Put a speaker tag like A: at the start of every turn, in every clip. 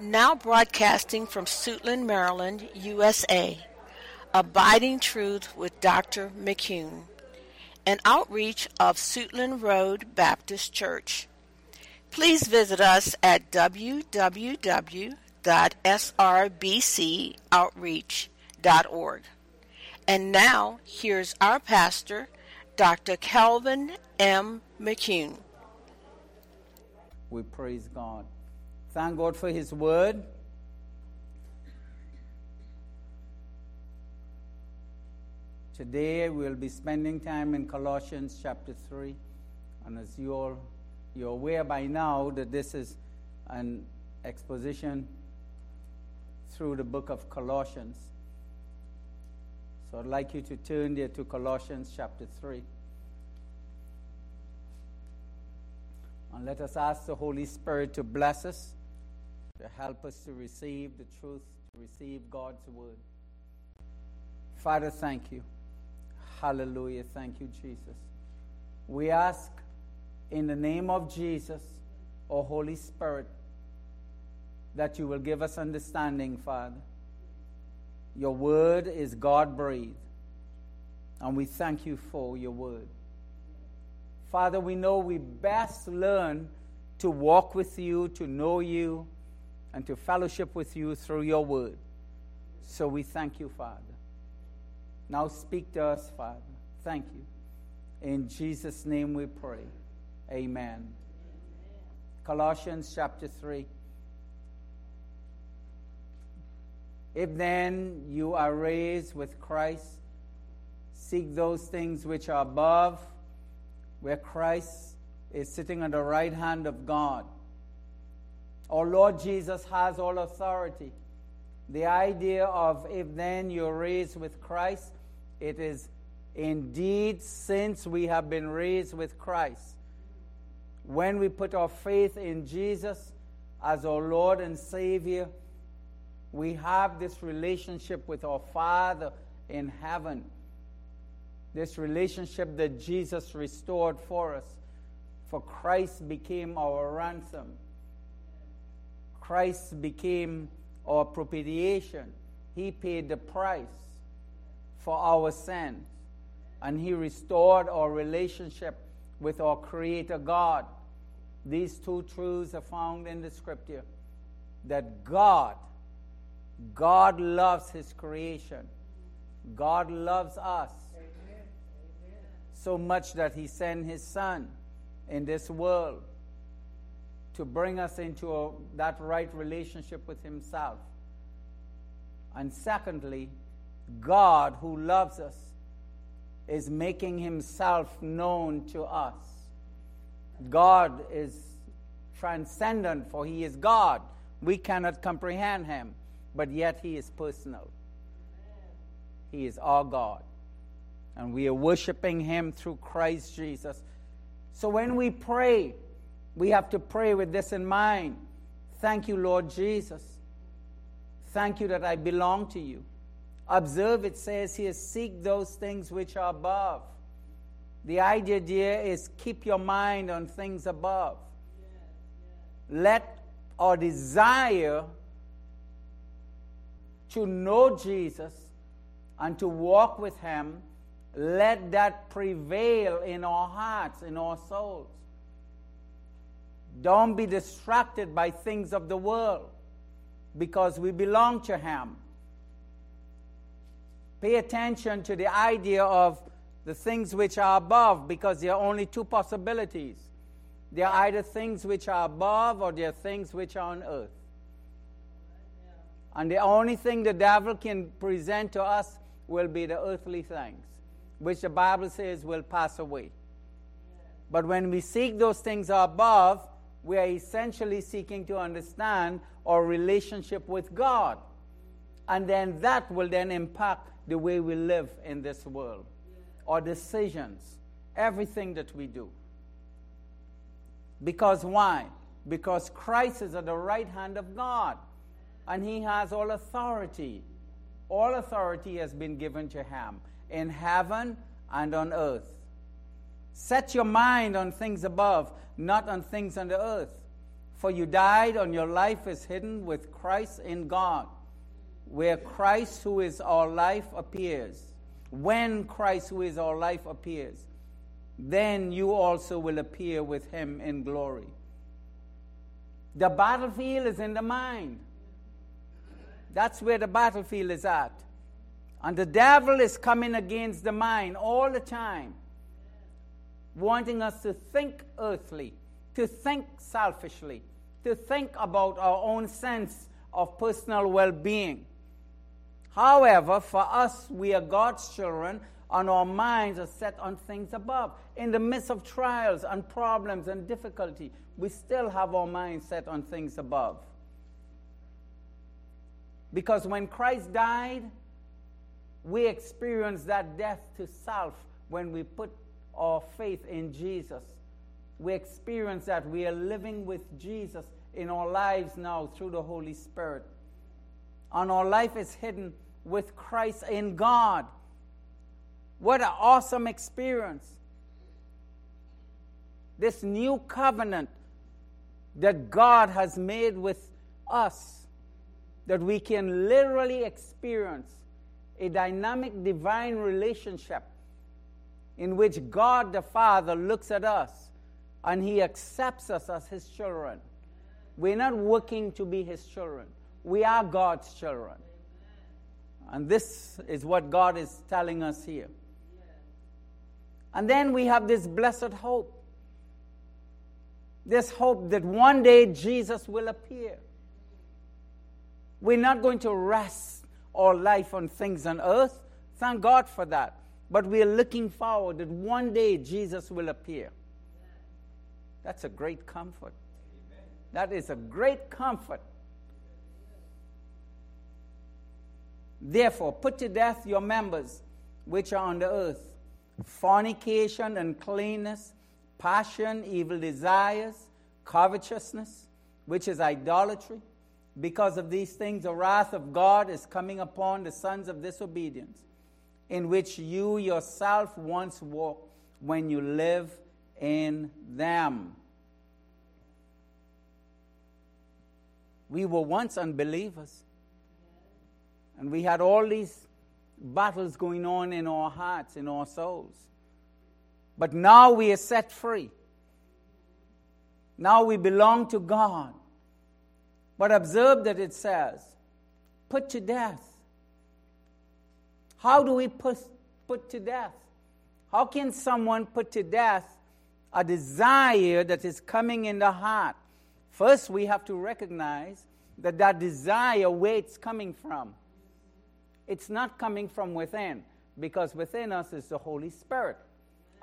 A: Now broadcasting from Suitland, Maryland, USA. Abiding Truth with Dr. McCune. An outreach of Suitland Road Baptist Church. Please visit us at www.srbcoutreach.org. And now, here's our pastor, Dr. Calvin M. McCune.
B: We praise God. Thank God for His Word. Today we'll be spending time in Colossians chapter 3. And as you all you're aware by now that this is an exposition through the book of Colossians. So I'd like you to turn there to Colossians chapter 3. And let us ask the Holy Spirit to bless us, to help us to receive the truth, to receive God's word. Father, thank you. Hallelujah. Thank you, Jesus. We ask in the name of Jesus, O Holy Spirit, that you will give us understanding, Father. Your word is God breathed, and we thank you for your word. Father, we know we best learn to walk with you, to know you, and to fellowship with you through your word. So we thank you, Father. Now speak to us, Father. Thank you. In Jesus' name we pray. Amen. Colossians chapter 3. If then you are raised with Christ, seek those things which are above, where Christ is sitting on the right hand of God. Our Lord Jesus has all authority. The idea of if then you're raised with Christ, it is indeed since we have been raised with Christ when we put our faith in Jesus as our Lord and Savior, we have this relationship with our Father in heaven. This relationship that Jesus restored for us. For Christ became our ransom. Christ became our propitiation. He paid the price for our sins. And He restored our relationship with our Creator God. These two truths are found in the scripture that God, God loves his creation. God loves us Amen. so much that he sent his son in this world to bring us into a, that right relationship with himself. And secondly, God, who loves us, is making himself known to us. God is transcendent, for He is God. We cannot comprehend Him, but yet He is personal. He is our God. And we are worshiping Him through Christ Jesus. So when we pray, we have to pray with this in mind. Thank you, Lord Jesus. Thank you that I belong to you. Observe, it says here, seek those things which are above the idea, dear, is keep your mind on things above. Let our desire to know Jesus and to walk with Him, let that prevail in our hearts, in our souls. Don't be distracted by things of the world because we belong to Him. Pay attention to the idea of the things which are above, because there are only two possibilities. There are either things which are above or there are things which are on earth. And the only thing the devil can present to us will be the earthly things, which the Bible says will pass away. But when we seek those things above, we are essentially seeking to understand our relationship with God. And then that will then impact the way we live in this world our decisions, everything that we do. Because why? Because Christ is at the right hand of God and he has all authority. All authority has been given to him in heaven and on earth. Set your mind on things above, not on things on the earth. For you died, and your life is hidden with Christ in God, where Christ, who is our life, appears. When Christ, who is our life, appears, then you also will appear with him in glory. The battlefield is in the mind. That's where the battlefield is at. And the devil is coming against the mind all the time, wanting us to think earthly, to think selfishly, to think about our own sense of personal well being. However, for us, we are God's children, and our minds are set on things above. In the midst of trials and problems and difficulty, we still have our minds set on things above. Because when Christ died, we experience that death to self when we put our faith in Jesus. We experience that we are living with Jesus in our lives now through the Holy Spirit. And our life is hidden with Christ in God. What an awesome experience! This new covenant that God has made with us, that we can literally experience a dynamic divine relationship in which God the Father looks at us and He accepts us as His children. We're not working to be His children, we are God's children. And this is what God is telling us here. And then we have this blessed hope. This hope that one day Jesus will appear. We're not going to rest our life on things on earth. Thank God for that. But we are looking forward that one day Jesus will appear. That's a great comfort. That is a great comfort. Therefore, put to death your members which are on the earth fornication, uncleanness, passion, evil desires, covetousness, which is idolatry because of these things, the wrath of God is coming upon the sons of disobedience, in which you yourself once walked when you live in them. We were once unbelievers. And we had all these battles going on in our hearts, in our souls. But now we are set free. Now we belong to God. But observe that it says, put to death. How do we put, put to death? How can someone put to death a desire that is coming in the heart? First, we have to recognize that that desire, where it's coming from. It's not coming from within, because within us is the Holy Spirit.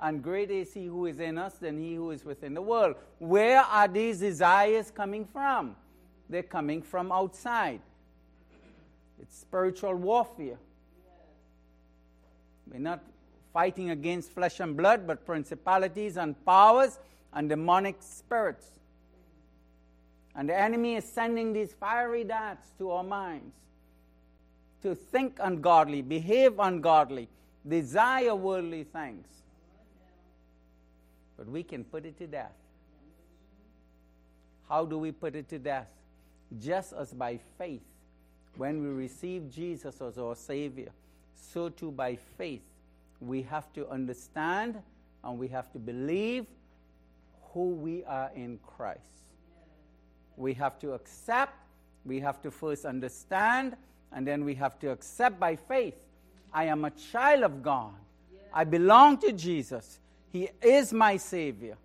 B: And greater is He who is in us than He who is within the world. Where are these desires coming from? they're coming from outside. It's spiritual warfare. We're not fighting against flesh and blood, but principalities and powers and demonic spirits. And the enemy is sending these fiery darts to our minds to think ungodly, behave ungodly, desire worldly things. But we can put it to death. How do we put it to death? Just as by faith, when we receive Jesus as our Savior, so too by faith, we have to understand and we have to believe who we are in Christ. We have to accept, we have to first understand, and then we have to accept by faith. I am a child of God. I belong to Jesus. He is my Savior.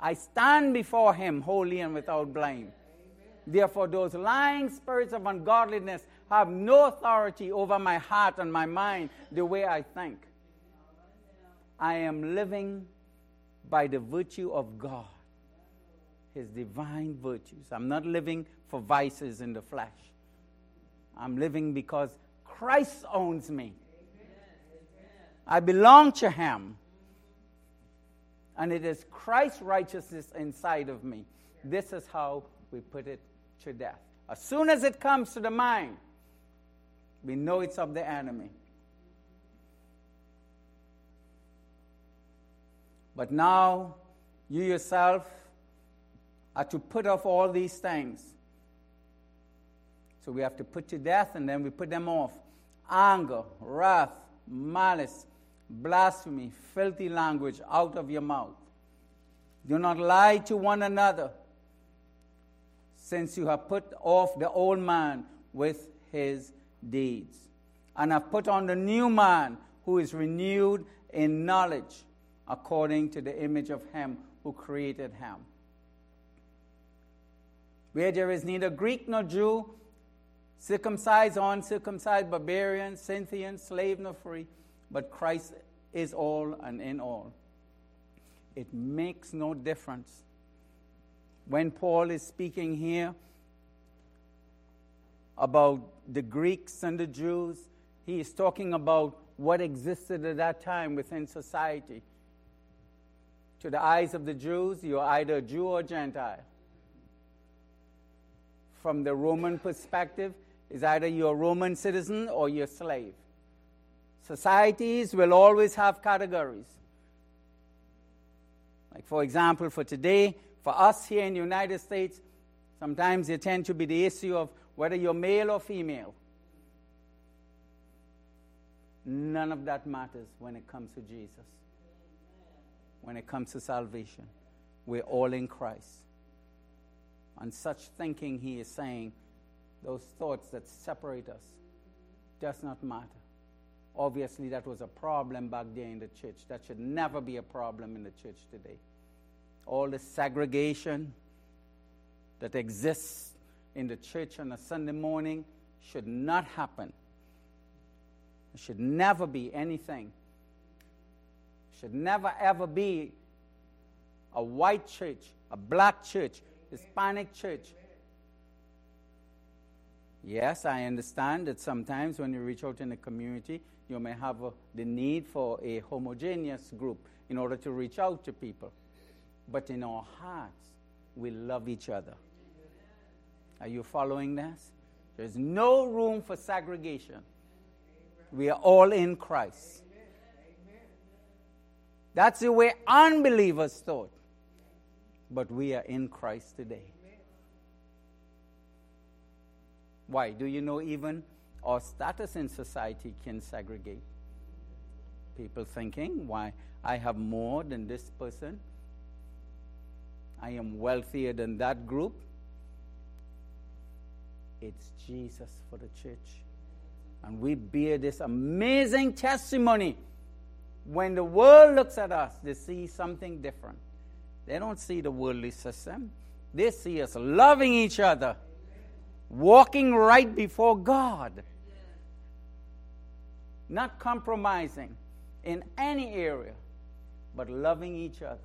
B: I stand before Him holy and without blame. Therefore, those lying spirits of ungodliness have no authority over my heart and my mind the way I think. I am living by the virtue of God, His divine virtues. I'm not living for vices in the flesh. I'm living because Christ owns me. I belong to Him. And it is Christ's righteousness inside of me. This is how we put it to death. As soon as it comes to the mind, we know it's of the enemy. But now, you yourself are to put off all these things. So we have to put to death and then we put them off anger, wrath, malice, blasphemy, filthy language out of your mouth. Do not lie to one another, since you have put off the old man with his deeds, and have put on the new man who is renewed in knowledge according to the image of him who created him. Where there is neither Greek nor Jew, circumcised or uncircumcised, barbarian, Scythian, slave nor free, but Christ is all and in all. It makes no difference. When Paul is speaking here about the Greeks and the Jews, he is talking about what existed at that time within society. To the eyes of the Jews, you're either a Jew or Gentile. From the Roman perspective, is either you're a Roman citizen or you're a slave. Societies will always have categories. Like, for example, for today, for us here in the United States, sometimes it tend to be the issue of whether you're male or female. None of that matters when it comes to Jesus. When it comes to salvation, we're all in Christ. On such thinking, he is saying, those thoughts that separate us does not matter. Obviously, that was a problem back there in the church. That should never be a problem in the church today. All the segregation that exists in the church on a Sunday morning should not happen. It should never be anything. It should never ever be a white church, a black church, Hispanic church, Yes, I understand that sometimes when you reach out in the community, you may have a, the need for a homogeneous group in order to reach out to people. But in our hearts, we love each other. Are you following this? There's no room for segregation. We are all in Christ. That's the way unbelievers thought. But we are in Christ today. Why? Do you know even our status in society can segregate? People thinking, why? I have more than this person. I am wealthier than that group. It's Jesus for the church. And we bear this amazing testimony. When the world looks at us, they see something different. They don't see the worldly system, they see us loving each other walking right before God, not compromising in any area, but loving each other.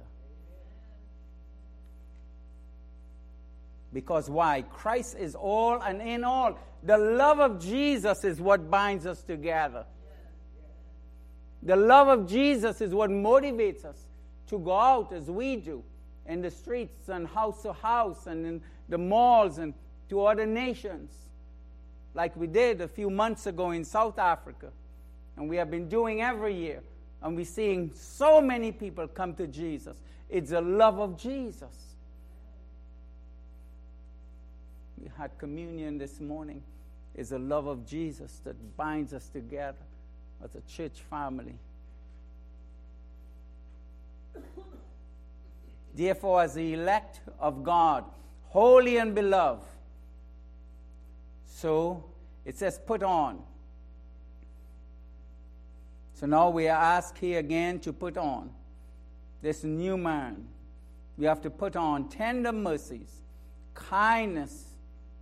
B: Because why? Christ is all and in all. The love of Jesus is what binds us together. The love of Jesus is what motivates us to go out as we do in the streets and house to house and in the malls and to other nations, like we did a few months ago in South Africa. And we have been doing every year. And we're seeing so many people come to Jesus. It's the love of Jesus. We had communion this morning. It's the love of Jesus that binds us together as a church family. Therefore, as the elect of God, holy and beloved, so it says, put on. So now we are asked here again to put on this new man. We have to put on tender mercies, kindness,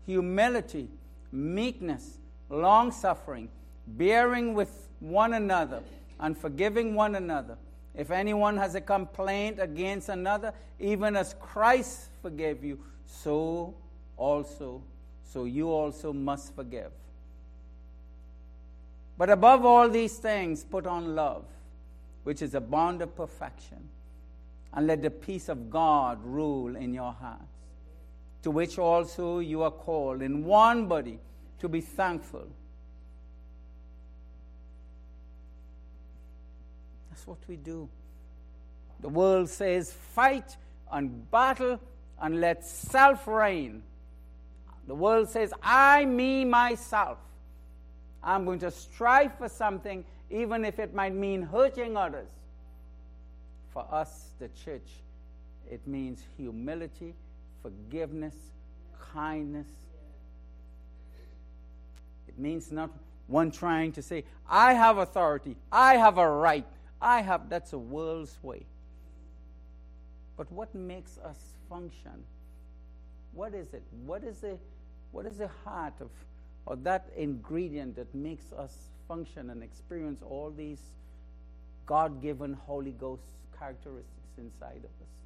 B: humility, meekness, long suffering, bearing with one another, and forgiving one another. If anyone has a complaint against another, even as Christ forgave you, so also so you also must forgive. But above all these things, put on love, which is a bond of perfection, and let the peace of God rule in your hearts, to which also you are called in one body to be thankful. That's what we do. The world says fight and battle and let self reign. The world says, I, me, myself. I'm going to strive for something, even if it might mean hurting others. For us, the church, it means humility, forgiveness, kindness. It means not one trying to say, I have authority, I have a right, I have. That's a world's way. But what makes us function? What is it? What is the, what is the heart of, or that ingredient that makes us function and experience all these God given Holy Ghost characteristics inside of us?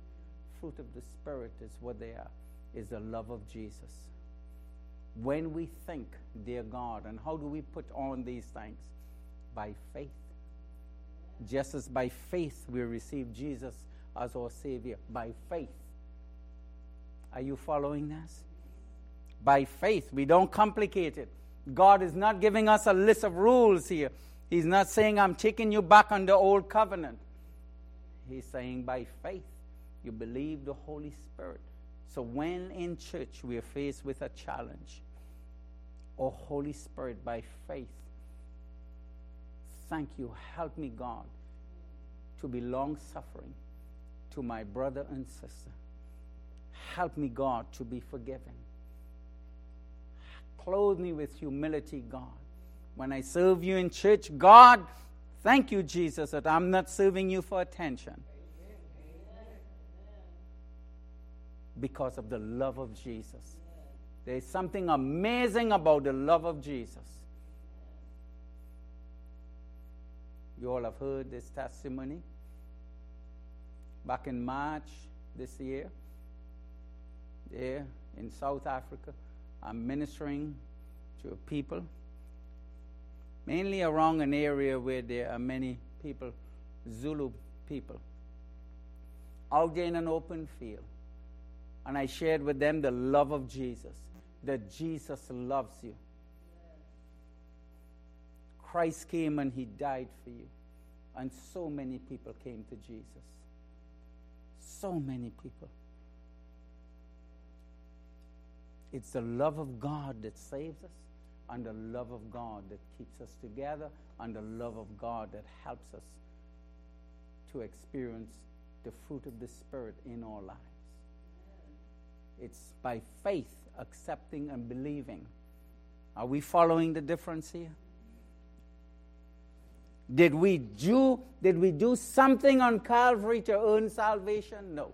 B: Fruit of the Spirit is what they are, is the love of Jesus. When we think, dear God, and how do we put on these things? By faith. Just as by faith we receive Jesus as our Savior, by faith. Are you following this? By faith. We don't complicate it. God is not giving us a list of rules here. He's not saying, I'm taking you back on the old covenant. He's saying, by faith, you believe the Holy Spirit. So when in church we are faced with a challenge, oh Holy Spirit, by faith, thank you. Help me, God, to be long suffering to my brother and sister. Help me, God, to be forgiving. Clothe me with humility, God. When I serve you in church, God, thank you, Jesus, that I'm not serving you for attention. Because of the love of Jesus. There's something amazing about the love of Jesus. You all have heard this testimony. Back in March this year, there in South Africa, I'm ministering to people, mainly around an area where there are many people, Zulu people, out there in an open field. And I shared with them the love of Jesus that Jesus loves you. Christ came and he died for you. And so many people came to Jesus. So many people. It's the love of God that saves us, and the love of God that keeps us together, and the love of God that helps us to experience the fruit of the Spirit in our lives. It's by faith accepting and believing. Are we following the difference here? Did we do did we do something on Calvary to earn salvation? No.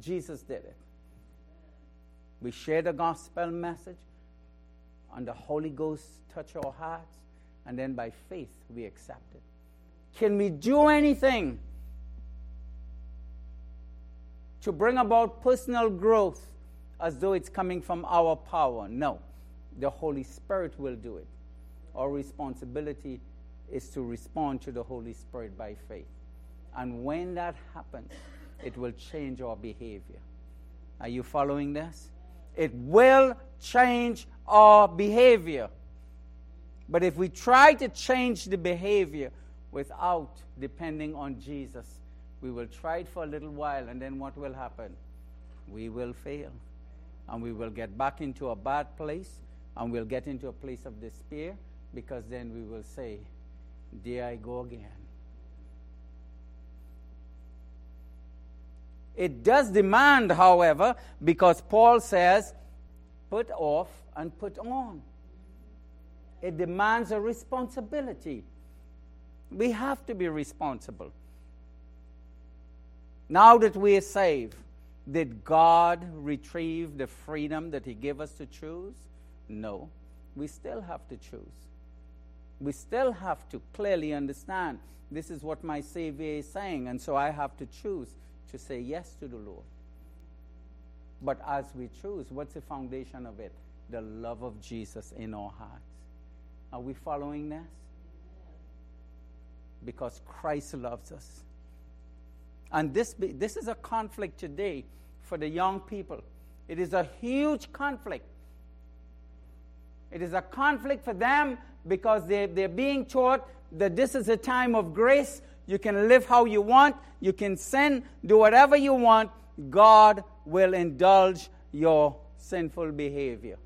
B: Jesus did it. We share the gospel message and the Holy Ghost touch our hearts and then by faith we accept it. Can we do anything to bring about personal growth as though it's coming from our power. No, the Holy Spirit will do it. Our responsibility is to respond to the Holy Spirit by faith. And when that happens, it will change our behavior. Are you following this? It will change our behavior. But if we try to change the behavior without depending on Jesus, we will try it for a little while, and then what will happen? We will fail and we will get back into a bad place and we'll get into a place of despair because then we will say, There I go again. It does demand, however, because Paul says, put off and put on. It demands a responsibility. We have to be responsible. Now that we are saved, did God retrieve the freedom that He gave us to choose? No. We still have to choose. We still have to clearly understand this is what my Savior is saying, and so I have to choose to say yes to the Lord. But as we choose, what's the foundation of it? The love of Jesus in our hearts. Are we following this? Because Christ loves us. And this, this is a conflict today for the young people. It is a huge conflict. It is a conflict for them because they, they're being taught that this is a time of grace. You can live how you want, you can sin, do whatever you want, God will indulge your sinful behavior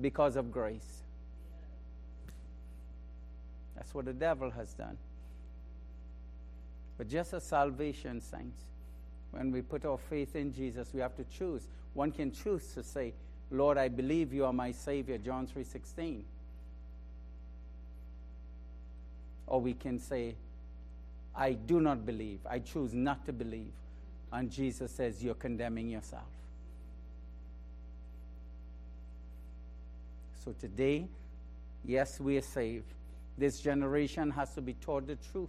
B: because of grace. That's what the devil has done. But just as salvation, saints, when we put our faith in Jesus, we have to choose. One can choose to say, Lord, I believe you are my Savior, John 3.16. Or we can say, I do not believe. I choose not to believe. And Jesus says, You're condemning yourself. So today, yes, we are saved. This generation has to be taught the truth.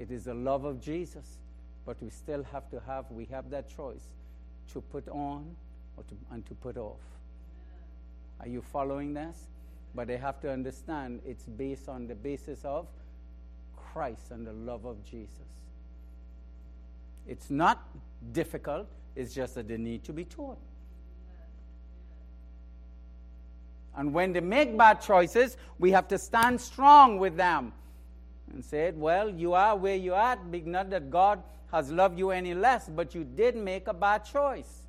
B: It is the love of Jesus, but we still have to have, we have that choice to put on or to, and to put off. Are you following this? But they have to understand it's based on the basis of Christ and the love of Jesus. It's not difficult, it's just that they need to be taught. And when they make bad choices, we have to stand strong with them and said, Well, you are where you are, not that God has loved you any less, but you did make a bad choice.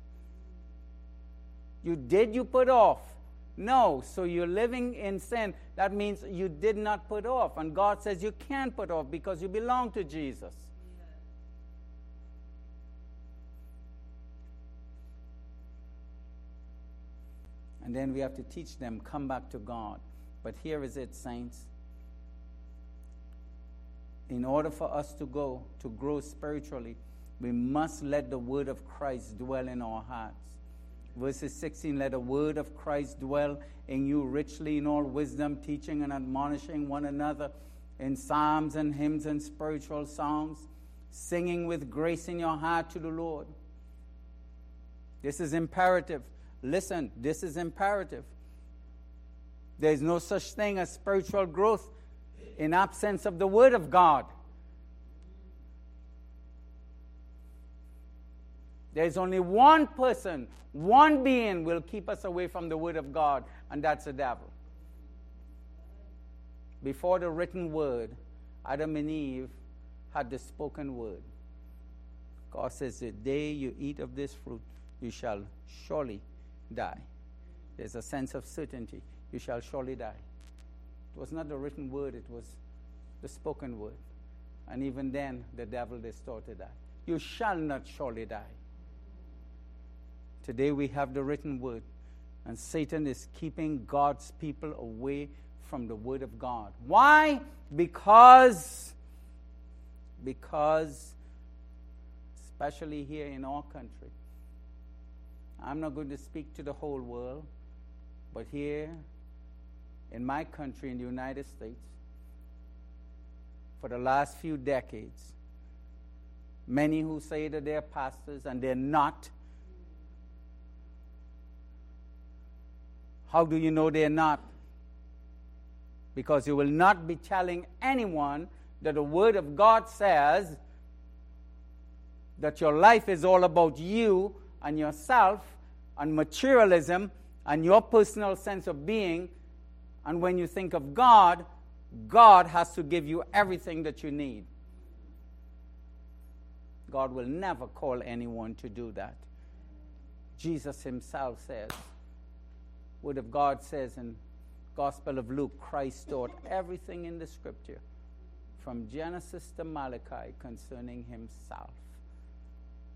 B: You did, you put off. No, so you're living in sin. That means you did not put off. And God says you can't put off because you belong to Jesus. And then we have to teach them, come back to God. But here is it, saints. In order for us to go, to grow spiritually, we must let the word of Christ dwell in our hearts. Verses 16 Let the word of Christ dwell in you richly in all wisdom, teaching and admonishing one another in psalms and hymns and spiritual songs, singing with grace in your heart to the Lord. This is imperative. Listen, this is imperative. There is no such thing as spiritual growth in absence of the Word of God. There's only one person, one being will keep us away from the Word of God, and that's the devil. Before the written Word, Adam and Eve had the spoken Word. God says, The day you eat of this fruit, you shall surely die. There's a sense of certainty. You shall surely die. It was not the written word, it was the spoken word. And even then, the devil distorted that. You shall not surely die. Today we have the written word, and Satan is keeping God's people away from the word of God. Why? Because, because, especially here in our country, I'm not going to speak to the whole world, but here in my country, in the United States, for the last few decades, many who say that they're pastors and they're not. How do you know they're not? Because you will not be telling anyone that the Word of God says that your life is all about you and yourself and materialism and your personal sense of being. And when you think of God, God has to give you everything that you need. God will never call anyone to do that. Jesus himself says, Word of God says in Gospel of Luke, Christ taught everything in the scripture from Genesis to Malachi concerning himself.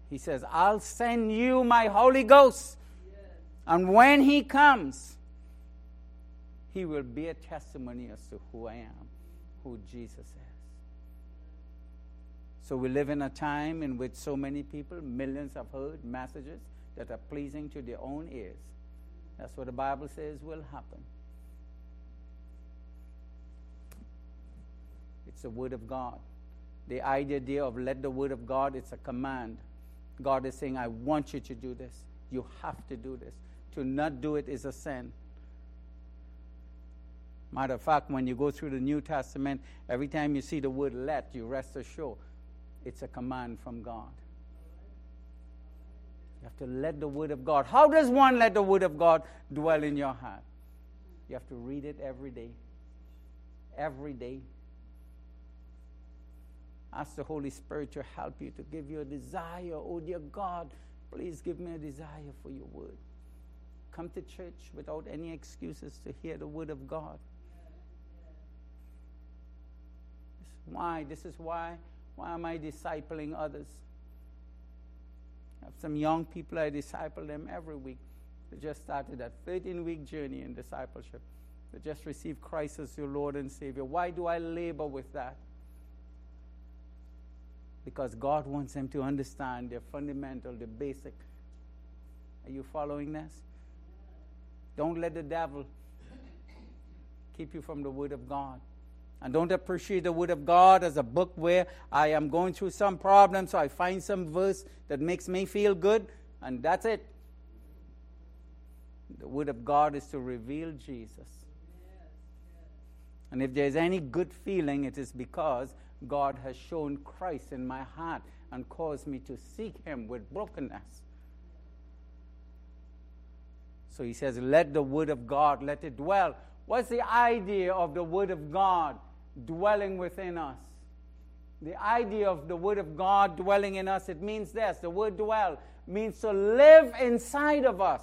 B: He says, I'll send you my Holy Ghost. And when he comes, he will be a testimony as to who I am, who Jesus is. So we live in a time in which so many people, millions have heard messages that are pleasing to their own ears. That's what the Bible says will happen. It's the Word of God. The idea of let the Word of God, it's a command. God is saying, I want you to do this. You have to do this. To not do it is a sin. Matter of fact, when you go through the New Testament, every time you see the word let, you rest assured it's a command from God. You have to let the Word of God. How does one let the Word of God dwell in your heart? You have to read it every day. Every day. Ask the Holy Spirit to help you, to give you a desire. Oh, dear God, please give me a desire for your word. Come to church without any excuses to hear the word of God. Why? This is why. Why am I discipling others? I have some young people, I disciple them every week. They just started that 13 week journey in discipleship. They just received Christ as your Lord and Savior. Why do I labor with that? Because God wants them to understand the fundamental, the basic. Are you following this? Don't let the devil keep you from the Word of God. And don't appreciate the Word of God as a book where I am going through some problem, so I find some verse that makes me feel good, and that's it. The Word of God is to reveal Jesus. And if there's any good feeling, it is because God has shown Christ in my heart and caused me to seek Him with brokenness. So he says, Let the Word of God, let it dwell. What's the idea of the Word of God dwelling within us? The idea of the Word of God dwelling in us, it means this the word dwell means to live inside of us.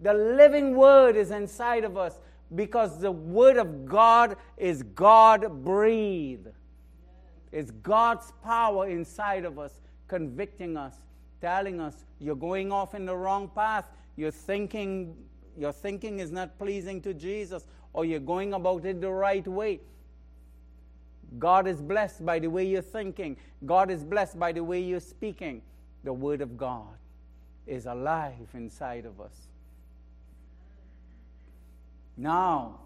B: The living Word is inside of us because the Word of God is God breathed. It's God's power inside of us, convicting us, telling us, you're going off in the wrong path. You're thinking, your thinking is not pleasing to Jesus, or you're going about it the right way. God is blessed by the way you're thinking. God is blessed by the way you're speaking. The Word of God is alive inside of us. Now,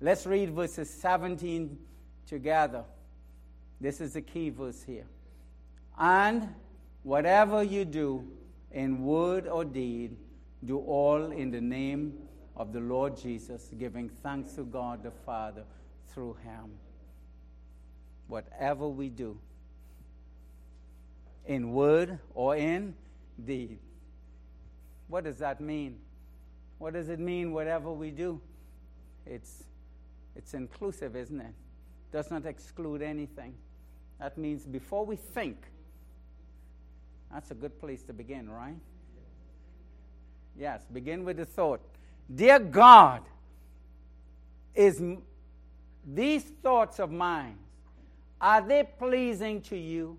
B: let's read verses 17 together. This is the key verse here. And whatever you do in word or deed, do all in the name of the Lord Jesus, giving thanks to God the Father through him. Whatever we do, in word or in deed. What does that mean? What does it mean, whatever we do? It's, it's inclusive, isn't it? Does not exclude anything. That means before we think, that's a good place to begin, right? Yes, begin with the thought. Dear God, is these thoughts of mine, are they pleasing to you?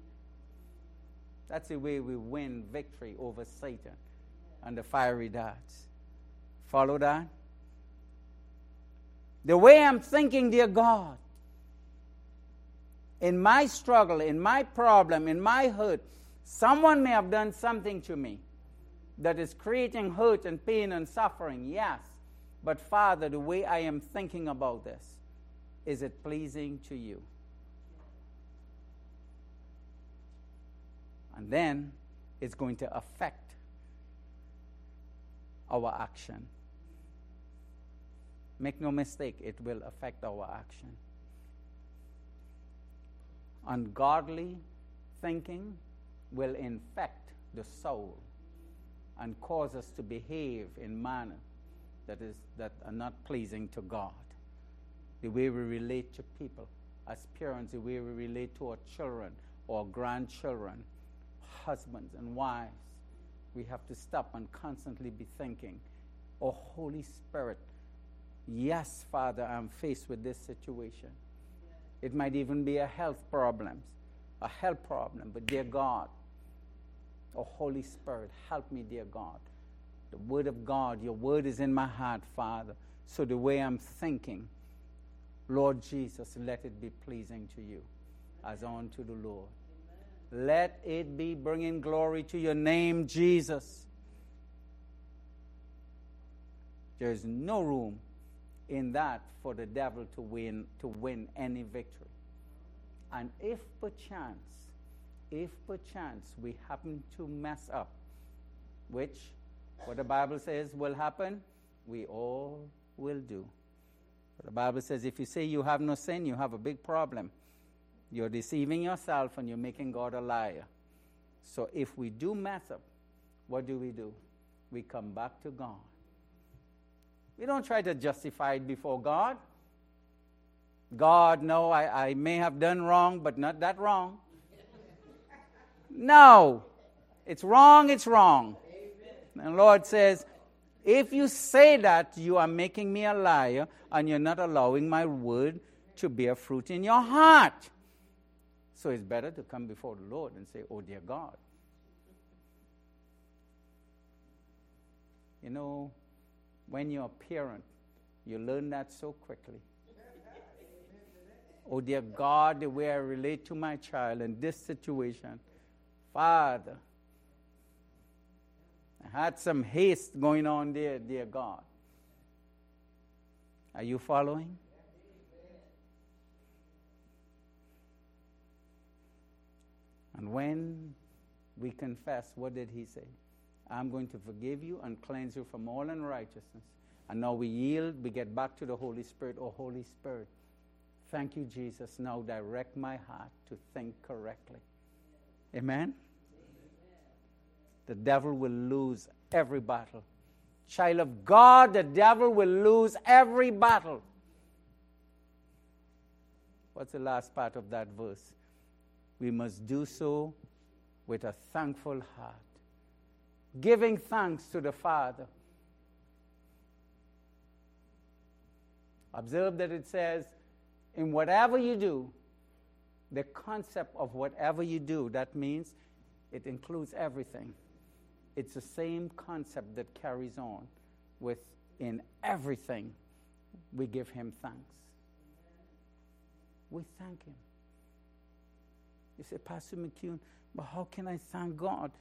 B: That's the way we win victory over Satan and the fiery darts. Follow that? The way I'm thinking, dear God, in my struggle, in my problem, in my hurt, someone may have done something to me that is creating hurt and pain and suffering, yes. But Father, the way I am thinking about this, is it pleasing to you? And then it's going to affect our action. Make no mistake, it will affect our action. Ungodly thinking will infect the soul and cause us to behave in manner that is that are not pleasing to God. The way we relate to people as parents, the way we relate to our children or grandchildren, husbands and wives, we have to stop and constantly be thinking, Oh Holy Spirit, yes, Father, I'm faced with this situation. It might even be a health problem, a health problem, but dear God, Oh, Holy Spirit, help me, dear God. The Word of God, your Word is in my heart, Father. So the way I'm thinking, Lord Jesus, let it be pleasing to you as unto the Lord. Let it be bringing glory to your name, Jesus. There's no room in that for the devil to win to win any victory. And if perchance if perchance we happen to mess up, which what the Bible says will happen, we all will do. The Bible says if you say you have no sin, you have a big problem. You're deceiving yourself and you're making God a liar. So if we do mess up, what do we do? We come back to God. We don't try to justify it before God. God, no, I, I may have done wrong, but not that wrong. No. It's wrong, it's wrong. And Lord says, if you say that, you are making me a liar and you're not allowing my word to bear fruit in your heart. So it's better to come before the Lord and say, Oh, dear God. You know, when you're a parent, you learn that so quickly. Oh, dear God, the way I relate to my child in this situation. Father, I had some haste going on there, dear God. Are you following? And when we confess, what did he say? I'm going to forgive you and cleanse you from all unrighteousness. And now we yield, we get back to the Holy Spirit. Oh, Holy Spirit, thank you, Jesus. Now direct my heart to think correctly. Amen? The devil will lose every battle. Child of God, the devil will lose every battle. What's the last part of that verse? We must do so with a thankful heart, giving thanks to the Father. Observe that it says, in whatever you do, the concept of whatever you do, that means it includes everything. It's the same concept that carries on with in everything we give him thanks. We thank him. You say, Pastor McCune, but how can I thank God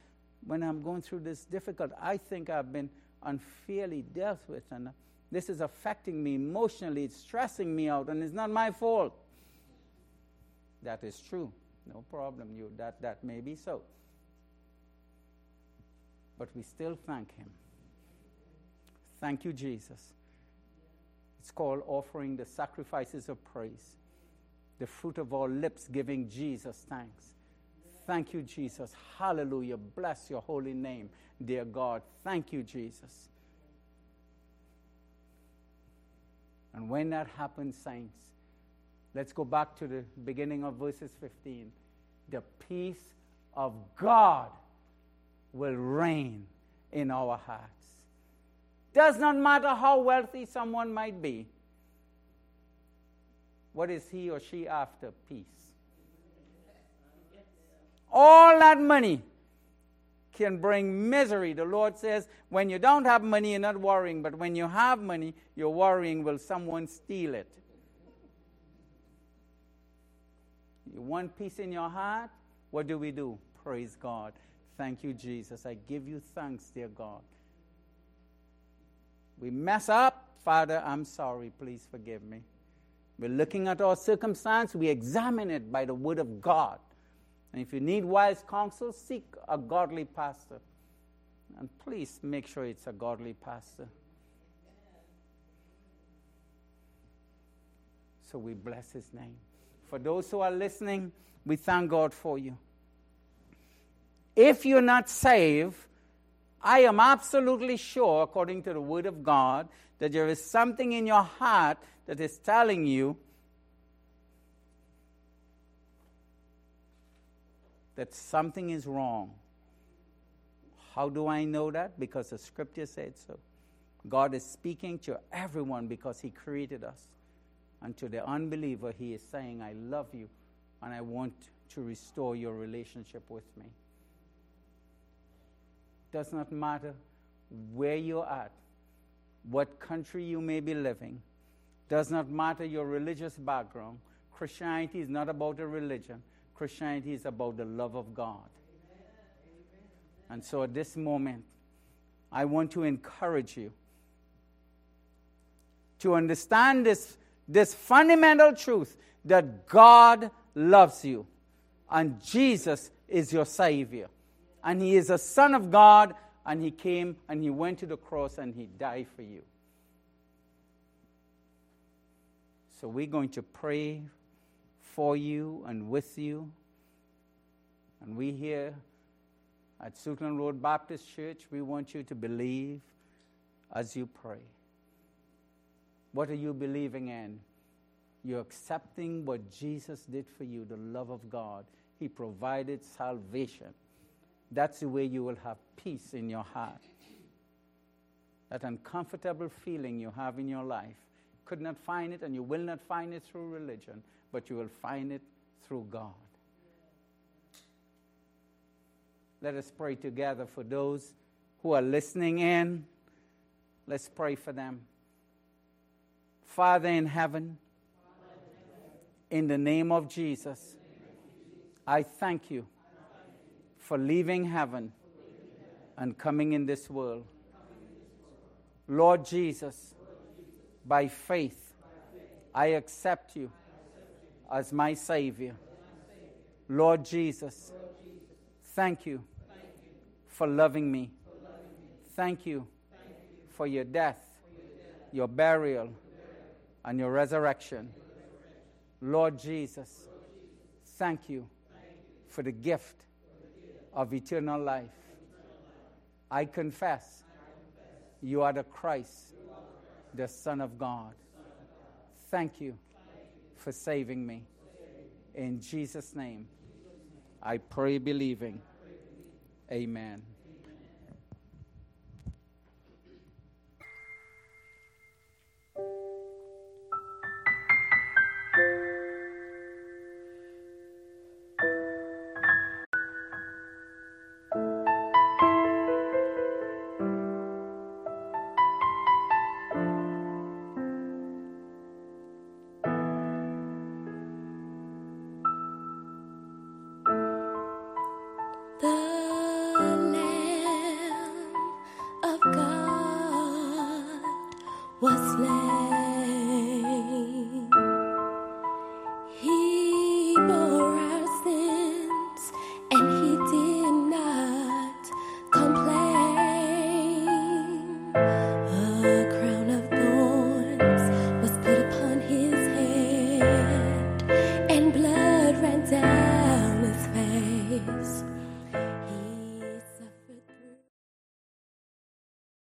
B: when I'm going through this difficult? I think I've been unfairly dealt with, and this is affecting me emotionally, it's stressing me out, and it's not my fault. That is true. No problem. You that that may be so. But we still thank him. Thank you, Jesus. It's called offering the sacrifices of praise the fruit of our lips, giving Jesus thanks. Thank you, Jesus. Hallelujah. Bless your holy name, dear God. Thank you, Jesus. And when that happens, saints, let's go back to the beginning of verses 15. The peace of God will reign in our hearts. Does not matter how wealthy someone might be, what is he or she after? Peace. All that money can bring misery. The Lord says, when you don't have money, you're not worrying, but when you have money, you're worrying, will someone steal it? You want peace in your heart? What do we do? Praise God. Thank you, Jesus. I give you thanks, dear God. We mess up. Father, I'm sorry. Please forgive me. We're looking at our circumstance, we examine it by the Word of God. And if you need wise counsel, seek a godly pastor. And please make sure it's a godly pastor. So we bless his name. For those who are listening, we thank God for you. If you're not saved, I am absolutely sure, according to the Word of God, that there is something in your heart that is telling you that something is wrong. How do I know that? Because the scripture said so. God is speaking to everyone because He created us. And to the unbeliever, He is saying, I love you and I want to restore your relationship with me. Does not matter where you're at, what country you may be living does not matter your religious background. Christianity is not about a religion, Christianity is about the love of God. And so at this moment, I want to encourage you to understand this, this fundamental truth that God loves you and Jesus is your Savior. And He is a Son of God, and He came and He went to the cross and He died for you. So we're going to pray for you and with you. And we here at Suitland Road Baptist Church, we want you to believe as you pray. What are you believing in? You're accepting what Jesus did for you, the love of God. He provided salvation. That's the way you will have peace in your heart. That uncomfortable feeling you have in your life, could not find it, and you will not find it through religion, but you will find it through God. Let us pray together for those who are listening in. Let's pray for them. Father in heaven, in the name of Jesus, I thank you for leaving heaven and coming in this world. Lord Jesus, by faith, I accept you as my Savior. Lord Jesus, thank you for loving me. Thank you for your death, your burial, and your resurrection. Lord Jesus, thank you for the gift of eternal life. I confess you are the Christ, the Son of God. Thank you for saving me. In Jesus' name, I pray believing. Amen.